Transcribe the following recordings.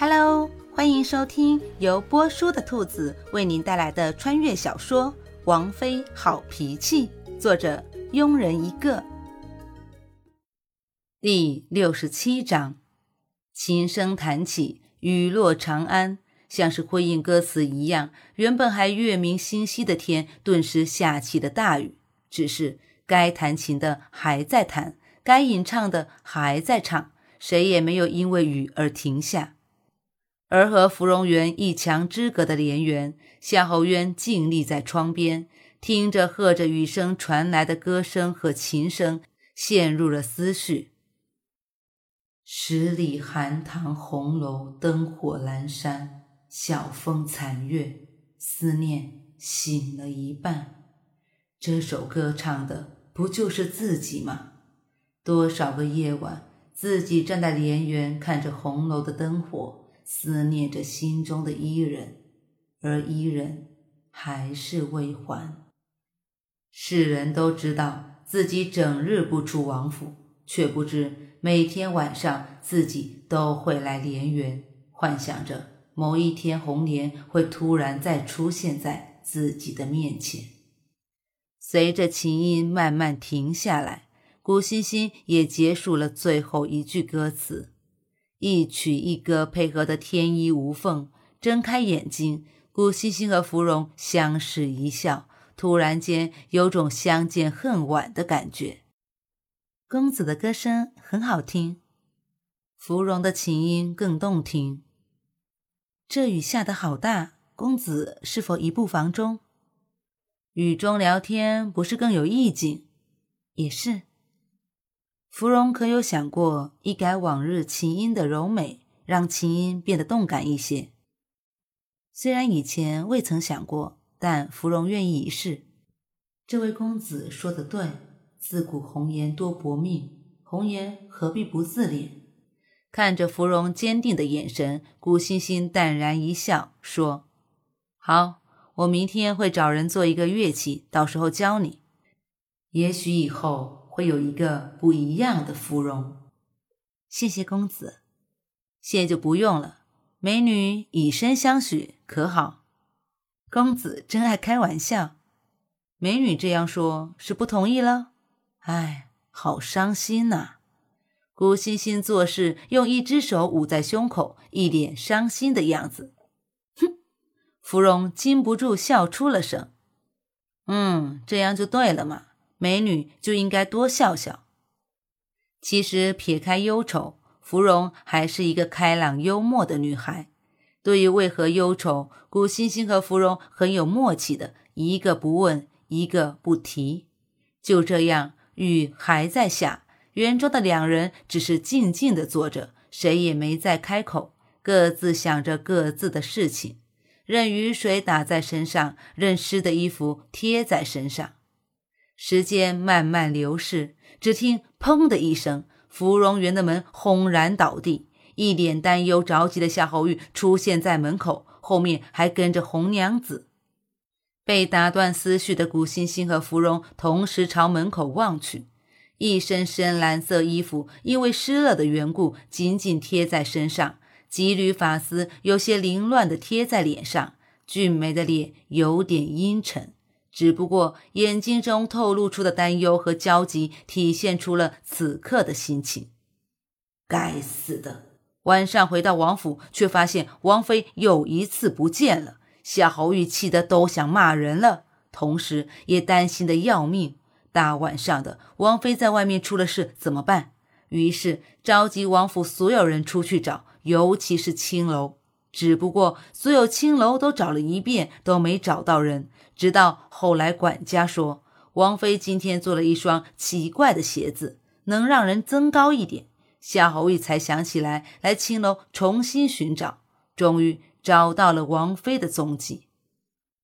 Hello，欢迎收听由波叔的兔子为您带来的穿越小说《王妃好脾气》，作者庸人一个。第六十七章，琴声弹起，雨落长安，像是呼应歌词一样。原本还月明星稀的天，顿时下起了大雨。只是该弹琴的还在弹，该吟唱的还在唱，谁也没有因为雨而停下。而和芙蓉园一墙之隔的莲园，夏侯渊静立在窗边，听着和着雨声传来的歌声和琴声，陷入了思绪。十里寒塘红楼灯火阑珊，晓风残月，思念醒了一半。这首歌唱的不就是自己吗？多少个夜晚，自己站在莲园，看着红楼的灯火。思念着心中的伊人，而伊人还是未还。世人都知道自己整日不出王府，却不知每天晚上自己都会来莲园，幻想着某一天红莲会突然再出现在自己的面前。随着琴音慢慢停下来，古欣欣也结束了最后一句歌词。一曲一歌配合的天衣无缝，睁开眼睛，顾欣欣和芙蓉相视一笑，突然间有种相见恨晚的感觉。公子的歌声很好听，芙蓉的琴音更动听。这雨下得好大，公子是否移步房中？雨中聊天不是更有意境？也是。芙蓉可有想过一改往日琴音的柔美，让琴音变得动感一些？虽然以前未曾想过，但芙蓉愿意一试。这位公子说的对，自古红颜多薄命，红颜何必不自怜？看着芙蓉坚定的眼神，顾欣欣淡然一笑，说：“好，我明天会找人做一个乐器，到时候教你。也许以后……”会有一个不一样的芙蓉。谢谢公子，谢就不用了。美女以身相许，可好？公子真爱开玩笑。美女这样说，是不同意了？哎，好伤心呐！顾欣欣做事用一只手捂在胸口，一脸伤心的样子。哼，芙蓉禁不住笑出了声。嗯，这样就对了嘛。美女就应该多笑笑。其实撇开忧愁，芙蓉还是一个开朗幽默的女孩。对于为何忧愁，古欣欣和芙蓉很有默契的，一个不问，一个不提。就这样，雨还在下，园中的两人只是静静的坐着，谁也没再开口，各自想着各自的事情，任雨水打在身上，任湿的衣服贴在身上。时间慢慢流逝，只听“砰”的一声，芙蓉园的门轰然倒地。一脸担忧着急的夏侯玉出现在门口，后面还跟着红娘子。被打断思绪的古欣欣和芙蓉同时朝门口望去，一身深蓝色衣服因为湿了的缘故紧紧贴在身上，几缕发丝有些凌乱地贴在脸上，俊美的脸有点阴沉。只不过眼睛中透露出的担忧和焦急，体现出了此刻的心情。该死的！晚上回到王府，却发现王妃又一次不见了。夏侯玉气得都想骂人了，同时也担心的要命。大晚上的，王妃在外面出了事怎么办？于是召集王府所有人出去找，尤其是青楼。只不过所有青楼都找了一遍，都没找到人。直到后来，管家说王妃今天做了一双奇怪的鞋子，能让人增高一点。夏侯玉才想起来来青楼重新寻找，终于找到了王妃的踪迹。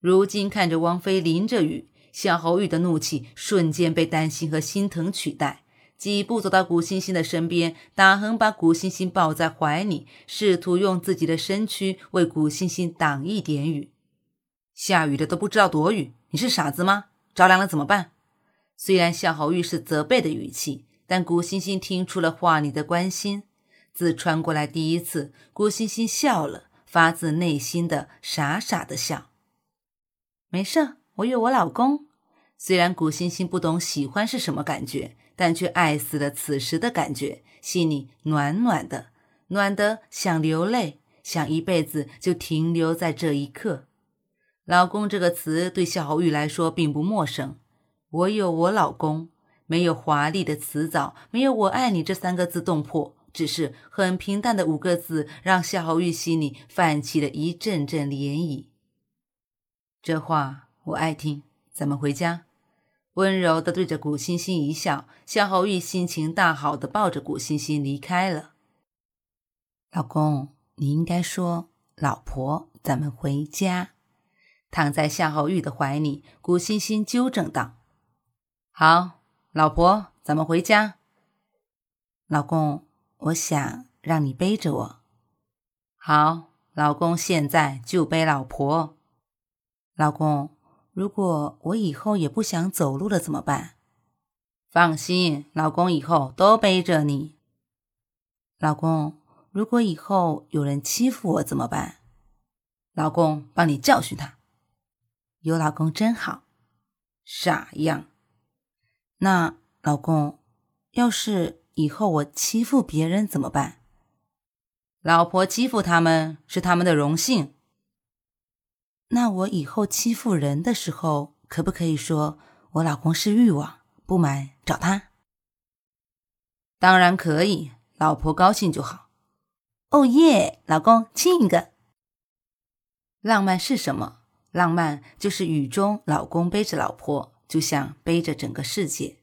如今看着王妃淋着雨，夏侯玉的怒气瞬间被担心和心疼取代。几步走到古欣欣的身边，大横把古欣欣抱在怀里，试图用自己的身躯为古欣欣挡一点雨。下雨的都不知道躲雨，你是傻子吗？着凉了怎么办？虽然夏侯玉是责备的语气，但古欣欣听出了话里的关心。自穿过来第一次，古欣欣笑了，发自内心的傻傻的笑。没事，我有我老公。虽然古欣欣不懂喜欢是什么感觉，但却爱死了此时的感觉，心里暖暖的，暖得想流泪，想一辈子就停留在这一刻。老公这个词对夏侯玉来说并不陌生。我有我老公，没有华丽的辞藻，没有“我爱你”这三个字动魄。只是很平淡的五个字，让夏侯玉心里泛起了一阵阵涟漪。这话我爱听，咱们回家。温柔的对着古欣欣一笑，夏侯玉心情大好的抱着古欣欣离开了。老公，你应该说老婆，咱们回家。躺在夏侯玉的怀里，古欣欣纠正道：“好，老婆，咱们回家。”老公。我想让你背着我，好，老公，现在就背老婆。老公，如果我以后也不想走路了怎么办？放心，老公以后都背着你。老公，如果以后有人欺负我怎么办？老公，帮你教训他。有老公真好，傻样。那老公，要是……以后我欺负别人怎么办？老婆欺负他们是他们的荣幸。那我以后欺负人的时候，可不可以说我老公是欲望？不满找他？当然可以，老婆高兴就好。哦耶，老公亲一个。浪漫是什么？浪漫就是雨中老公背着老婆，就像背着整个世界。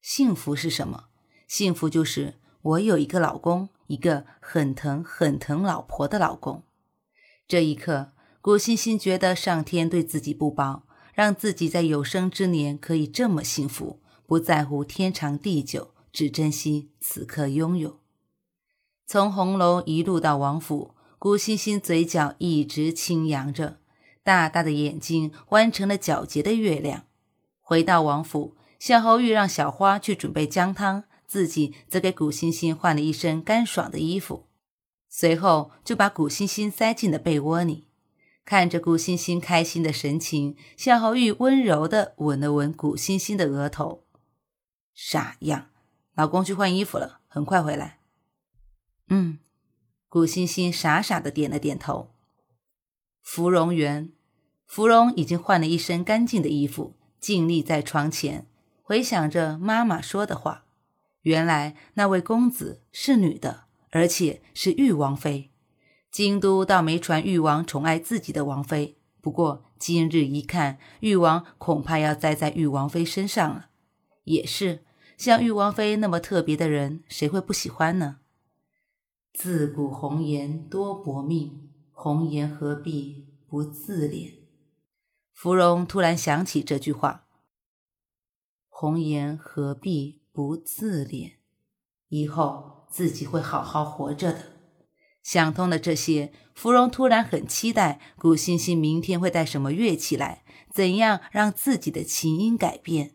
幸福是什么？幸福就是我有一个老公，一个很疼很疼老婆的老公。这一刻，古欣欣觉得上天对自己不薄，让自己在有生之年可以这么幸福，不在乎天长地久，只珍惜此刻拥有。从红楼一路到王府，古欣欣嘴角一直轻扬着，大大的眼睛弯成了皎洁的月亮。回到王府，夏侯玉让小花去准备姜汤。自己则给古欣欣换了一身干爽的衣服，随后就把古欣欣塞进了被窝里。看着古欣欣开心的神情，夏侯玉温柔的吻了吻古欣欣的额头。傻样，老公去换衣服了，很快回来。嗯，古欣欣傻傻的点了点头。芙蓉园，芙蓉已经换了一身干净的衣服，静立在床前，回想着妈妈说的话。原来那位公子是女的，而且是玉王妃。京都倒没传誉王宠爱自己的王妃，不过今日一看，誉王恐怕要栽在誉王妃身上了。也是，像誉王妃那么特别的人，谁会不喜欢呢？自古红颜多薄命，红颜何必不自怜？芙蓉突然想起这句话：红颜何必？不自怜，以后自己会好好活着的。想通了这些，芙蓉突然很期待古欣欣明天会带什么乐器来，怎样让自己的琴音改变。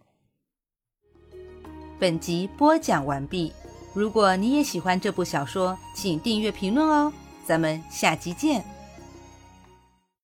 本集播讲完毕。如果你也喜欢这部小说，请订阅、评论哦。咱们下集见。